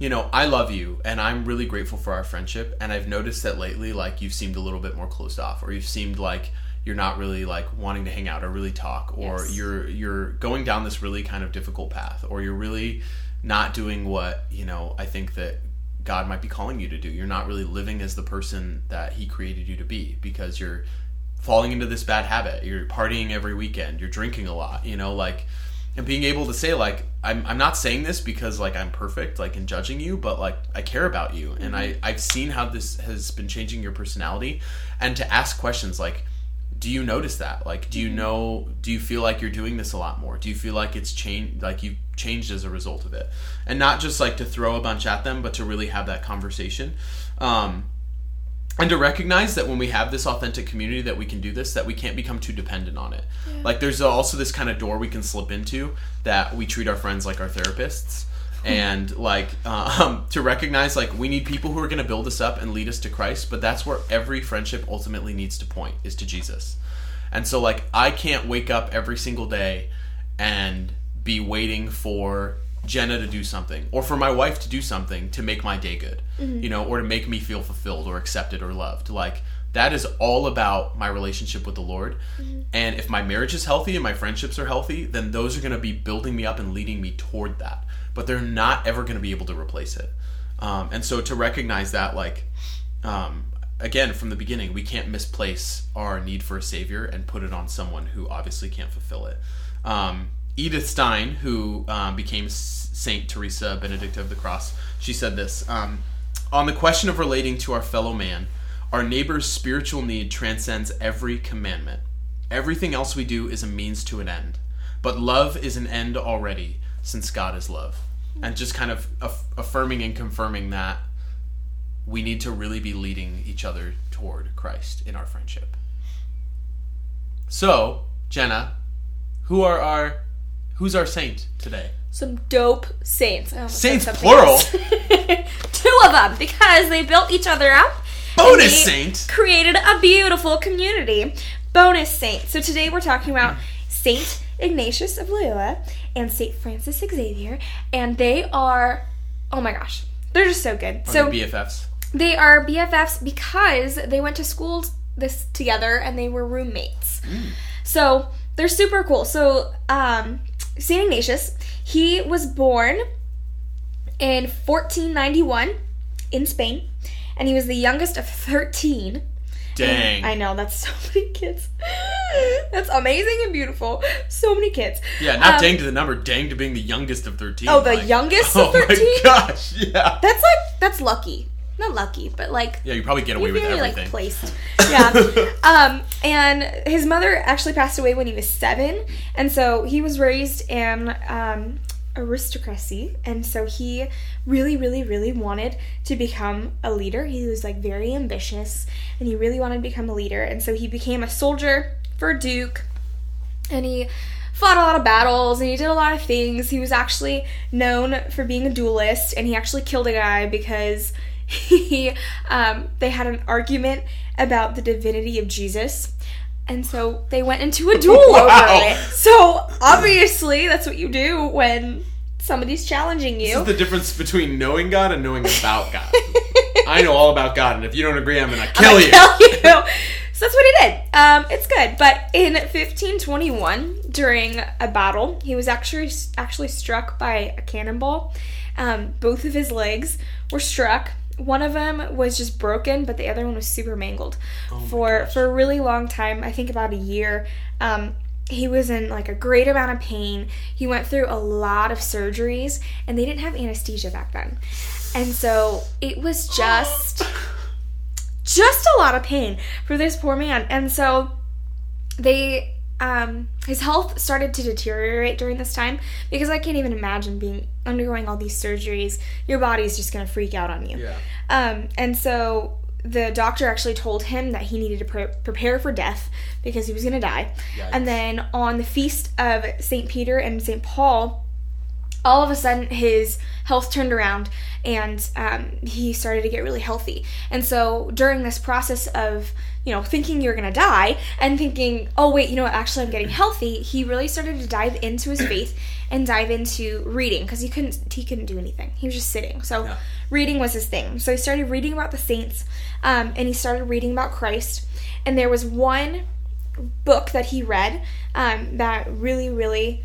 you know, I love you and I'm really grateful for our friendship. And I've noticed that lately, like, you've seemed a little bit more closed off, or you've seemed like you're not really like wanting to hang out or really talk, or Yes. you're you're going down this really kind of difficult path, or you're really not doing what you know I think that God might be calling you to do. You're not really living as the person that He created you to be because you're falling into this bad habit. You're partying every weekend. You're drinking a lot. You know, like and being able to say like I'm, I'm not saying this because like i'm perfect like in judging you but like i care about you. And i i've seen how this has been changing your personality. And to ask questions like do you notice that? Like do you know do you feel like you're doing this a lot more? Do you feel like it's changed like you've changed as a result of it? And not just like to throw a bunch at them but to really have that conversation. Um, and to recognize that when we have this authentic community that we can do this that we can't become too dependent on it. Like there's also this kind of door we can slip into that we treat our friends like our therapists. And like um, to recognize like we need people who are going to build us up and lead us to christ but that's where every friendship ultimately needs to point is to jesus. And so like i can't wake up every single day and be waiting for jenna to do something or for my wife to do something to make my day good you know or to make me feel fulfilled or accepted or loved. Like that is all about my relationship with the lord. And if my marriage is healthy and my friendships are healthy then those are going to be building me up and leading me toward that. But they're not ever going to be able to replace it. Um, and so to recognize that like um, again from the beginning we can't misplace our need for a savior and put it on someone who obviously can't fulfill it. Um, edith stein who um, became saint teresa benedicta of the cross she said this um, on the question of relating to our fellow man our neighbor's spiritual need transcends every commandment. Everything else we do is a means to an end. But love is an end already since god is love. And just kind of aff- affirming and confirming that we need to really be leading each other toward Christ in our friendship. So, Jenna, who are our who's our saint today? Some dope saints. Said Saints plural? Two of them because they built each other up. Bonus they saint. Created a beautiful community. Bonus saint. So today we're talking about Saint Ignatius of Loyola and Saint Francis Xavier, and they are, oh my gosh, they're just so good. Are so they BFFs. they are BFFs because they went to school this together and they were roommates. So they're super cool. So um, Saint Ignatius, he was born in 1491 in Spain, and he was the youngest of 13. Dang. I know that's so many kids. That's amazing and beautiful. So many kids. yeah, not Um, dang to the number, dang to being the youngest of 13. Oh, the like- youngest Oh of 13? my gosh, yeah. That's like that's lucky. Not lucky, but like Yeah, you probably get away with very everything. like placed. Yeah. um, and his mother actually passed away when he was seven, and so he was raised in um, aristocracy, and so he really, really, really wanted to become a leader. He was like very ambitious, and he really wanted to become a leader, and so he became a soldier for Duke, and he fought a lot of battles and he did a lot of things. He was actually known for being a duelist, and he actually killed a guy because he um, they had an argument about the divinity of Jesus. And so they went into a duel Wow. over it. So obviously, that's what you do when somebody's challenging This you. is the difference between knowing God and knowing about God. I know all about God, and if you don't agree, I'm gonna kill I'll you. kill you. So that's what he did. Um, it's good. But in 1521, during a battle, he was actually actually struck by a cannonball. Um, both of his legs were struck. One of them was just broken, but the other one was super mangled for for a really long time. I think about a year. Um, he was in like a great amount of pain. He went through a lot of surgeries, and they didn't have anesthesia back then, and so it was just just a lot of pain for this poor man. And so they um his health started to deteriorate during this time because I can't even imagine being undergoing all these surgeries. Your body's just going to freak out on you. Yeah. Um and so the doctor actually told him that he needed to pre- prepare for death because he was going to die. Yikes. And then on the feast of St. Peter and St. Paul, all of a sudden his health turned around and um, he started to get really healthy. And so during this process of, you know, thinking you're going to die and thinking, oh, wait, you know what, actually I'm getting healthy, he really started to dive into his faith and dive into reading because he couldn't he couldn't do anything. He was just sitting. So Yeah. reading was his thing. So he started reading about the saints um, and he started reading about Christ. And there was one book that he read um, that really, really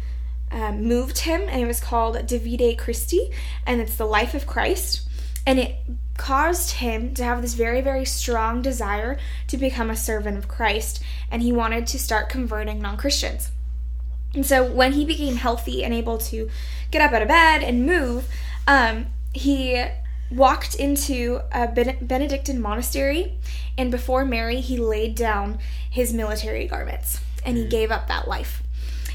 um, moved him, and it was called Vita Christi, and it's the life of Christ. And it caused him to have this very, very strong desire to become a servant of Christ, and he wanted to start converting non Christians. And so when he became healthy and able to get up out of bed and move, um, he walked into a Benedictine monastery, and before Mary, he laid down his military garments and he mm. gave up that life.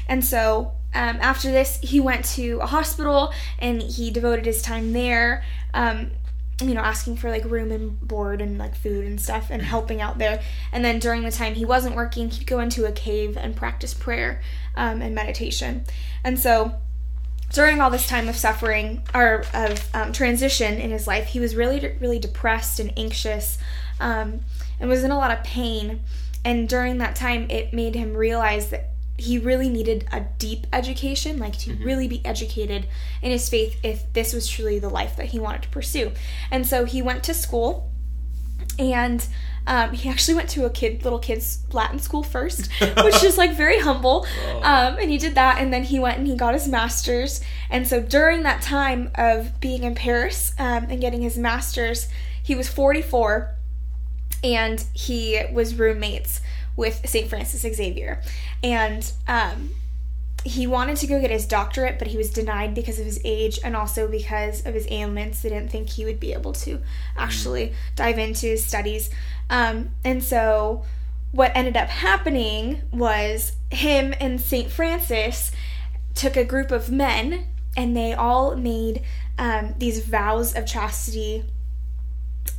And so um, after this, he went to a hospital and he devoted his time there. Um, you know, asking for like room and board and like food and stuff and helping out there. And then during the time he wasn't working, he'd go into a cave and practice prayer um, and meditation. And so during all this time of suffering or of um, transition in his life, he was really, really depressed and anxious um, and was in a lot of pain. And during that time, it made him realize that he really needed a deep education, like to mm-hmm. really be educated in his faith if this was truly the life that he wanted to pursue. And so he went to school and um, he actually went to a kid, little kids Latin school first, which is like very humble. Oh. Um, and he did that, and then he went and he got his master's. And so during that time of being in Paris um, and getting his master's, he was 44, and he was roommates with St. Francis Xavier. And um, he wanted to go get his doctorate, but he was denied because of his age and also because of his ailments. They didn't think he would be able to actually dive into his studies. Um, and so, what ended up happening was him and St. Francis took a group of men and they all made um, these vows of chastity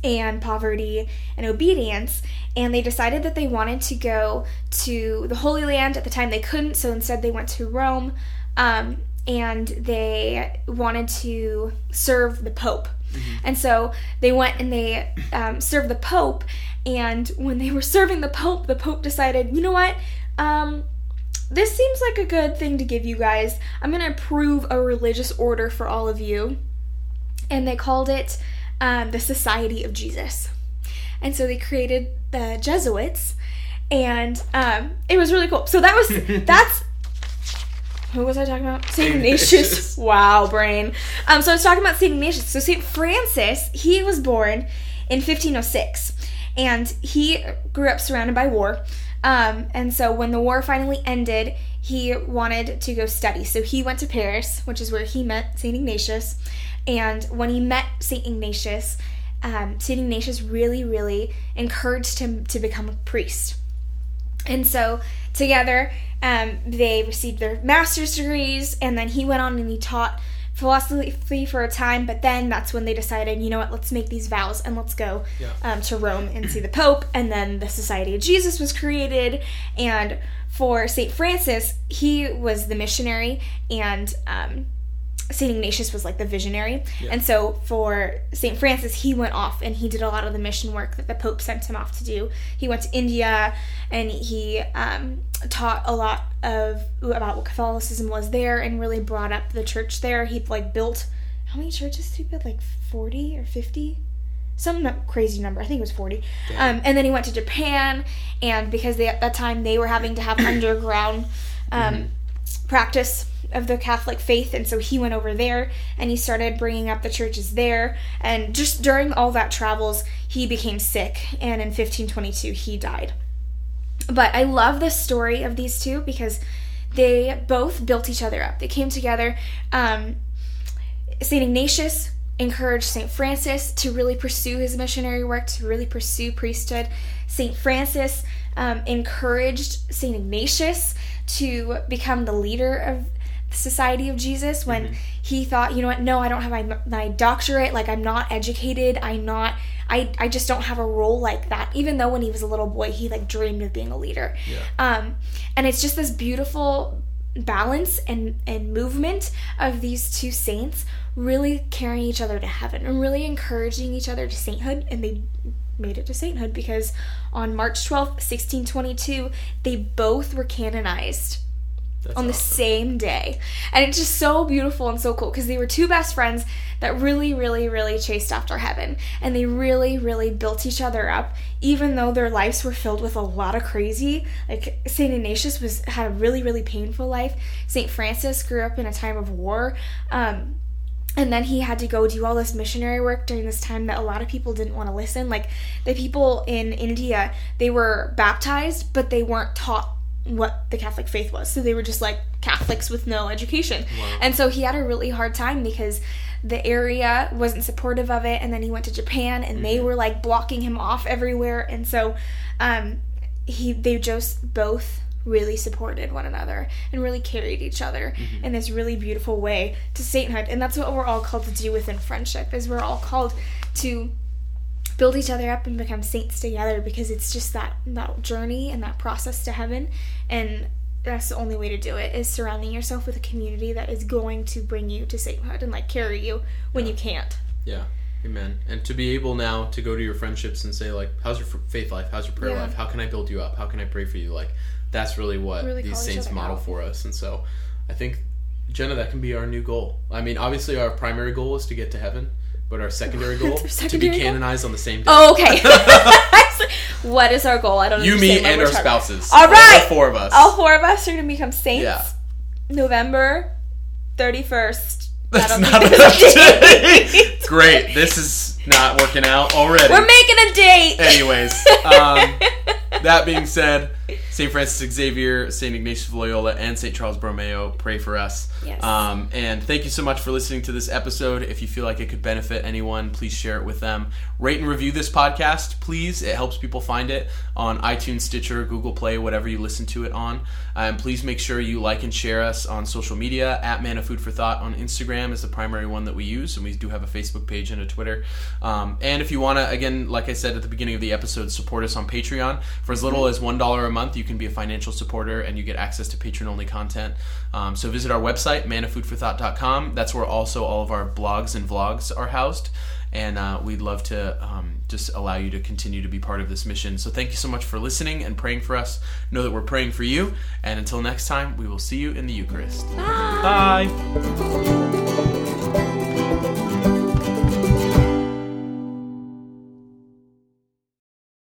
and poverty and obedience and they decided that they wanted to go to the holy land at the time. They couldn't so instead they went to rome um, and they wanted to serve the pope. Mm-hmm. and so they went and they um, served the pope and when they were serving the pope the pope decided you know what? Um, this seems like a good thing to give you guys. I'm going to approve a religious order for all of you. And they called it um, the Society of Jesus. And so they created the Jesuits, and um, it was really cool. So that was that's who was I talking about? Saint Ignatius. wow, brain. Um, so I was talking about Saint Ignatius. So Saint Francis, he was born in 1506, and he grew up surrounded by war. Um, and so when the war finally ended, he wanted to go study. So he went to Paris, which is where he met Saint Ignatius. And when he met St. Ignatius, um, St. Ignatius really, really encouraged him to become a priest. And so together, um, they received their master's degrees, and then he went on and he taught philosophy for a time, but then that's when they decided, you know what, let's make these vows and let's go yeah. um, to Rome and see the Pope. And then the Society of Jesus was created. And for St. Francis, he was the missionary, and um, St. Ignatius was like the visionary. Yeah. And so for St. Francis, he went off and he did a lot of the mission work that the Pope sent him off to do. He went to India and he um, taught a lot of about what Catholicism was there and really brought up the church there. He like built how many churches did he build? Like 40 or 50? Some crazy number. I think it was 40. Um, and then he went to Japan and because they, at that time they were having to have underground um, mm-hmm. Practice of the Catholic faith, and so he went over there and he started bringing up the churches there. And just during all that travels, he became sick, and in 1522 he died. But I love the story of these two because they both built each other up. They came together. Um, St. Ignatius encouraged St. Francis to really pursue his missionary work, to really pursue priesthood. St. Francis um, encouraged St. Ignatius to become the leader of the Society of Jesus when mm-hmm. he thought, you know what, no, I don't have my, my doctorate, like I'm not educated, I'm not I, I just don't have a role like that. Even though when he was a little boy, he like dreamed of being a leader. Yeah. Um, and it's just this beautiful balance and, and movement of these two saints really carrying each other to heaven and really encouraging each other to sainthood. And they made it to sainthood because on March 12th, 1622, they both were canonized that's on the same day. And it's just so beautiful and so cool because they were two best friends that really, really, really chased after heaven. And they really, really built each other up, even though their lives were filled with a lot of crazy. Like St. Ignatius was had a really, really painful life. St. Francis grew up in a time of war. Um, and then he had to go do all this missionary work during this time that a lot of people didn't want to listen like the people in india they were baptized but they weren't taught what the Catholic faith was. So they were just like Catholics with no education. Wow. And so he had a really hard time because the area wasn't supportive of it. And then he went to Japan and they were like blocking him off everywhere. And so um, he they just both really supported one another and really carried each other mm-hmm. in this really beautiful way to sainthood. And that's what we're all called to do within friendship is we're all called to build each other up and become saints together because it's just that that journey and that process to heaven and that's the only way to do it is surrounding yourself with a community that is going to bring you to sainthood and like carry you when you can't Yeah. Amen. And to be able now to go to your friendships and say like, "How's your faith life? How's your prayer Yeah. life? How can I build you up? How can I pray for you?" Like, that's really what Really these saints model out. for us. And so, I think Jenna, that can be our new goal. I mean, obviously, our primary goal is to get to heaven, but our secondary goal Our to be secondary goal? canonized on the same day. oh okay what is our goal i don't know you, me, and our spouses. All right. all four of us. all four of us are going to become saints Yeah. november 31st That's not enough day. Great. This is not working out already. we're making a date Anyways, um, that being said, St. Francis Xavier, St. Ignatius of Loyola, and St. Charles Borromeo, pray for us. Yes. Um, and thank you so much for listening to this episode. If you feel like it could benefit anyone, please share it with them. Rate and review this podcast, please. It helps people find it on iTunes, Stitcher, Google Play, whatever you listen to it on. And please make sure you like and share us on social media. At Man of Food for Thought on Instagram is the primary one that we use, and we do have a Facebook page and a Twitter. Um, and if you want to, again, like I said at the beginning of the episode, support us on Patreon. For as little as $1 a month, you can be a financial supporter and you get access to patron only content. Um, so visit our website, manafoodforthought.com. That's where also all of our blogs and vlogs are housed. And uh, we'd love to um, just allow you to continue to be part of this mission. So thank you so much for listening and praying for us. Know that we're praying for you. And until next time, we will see you in the Eucharist. Bye. Bye.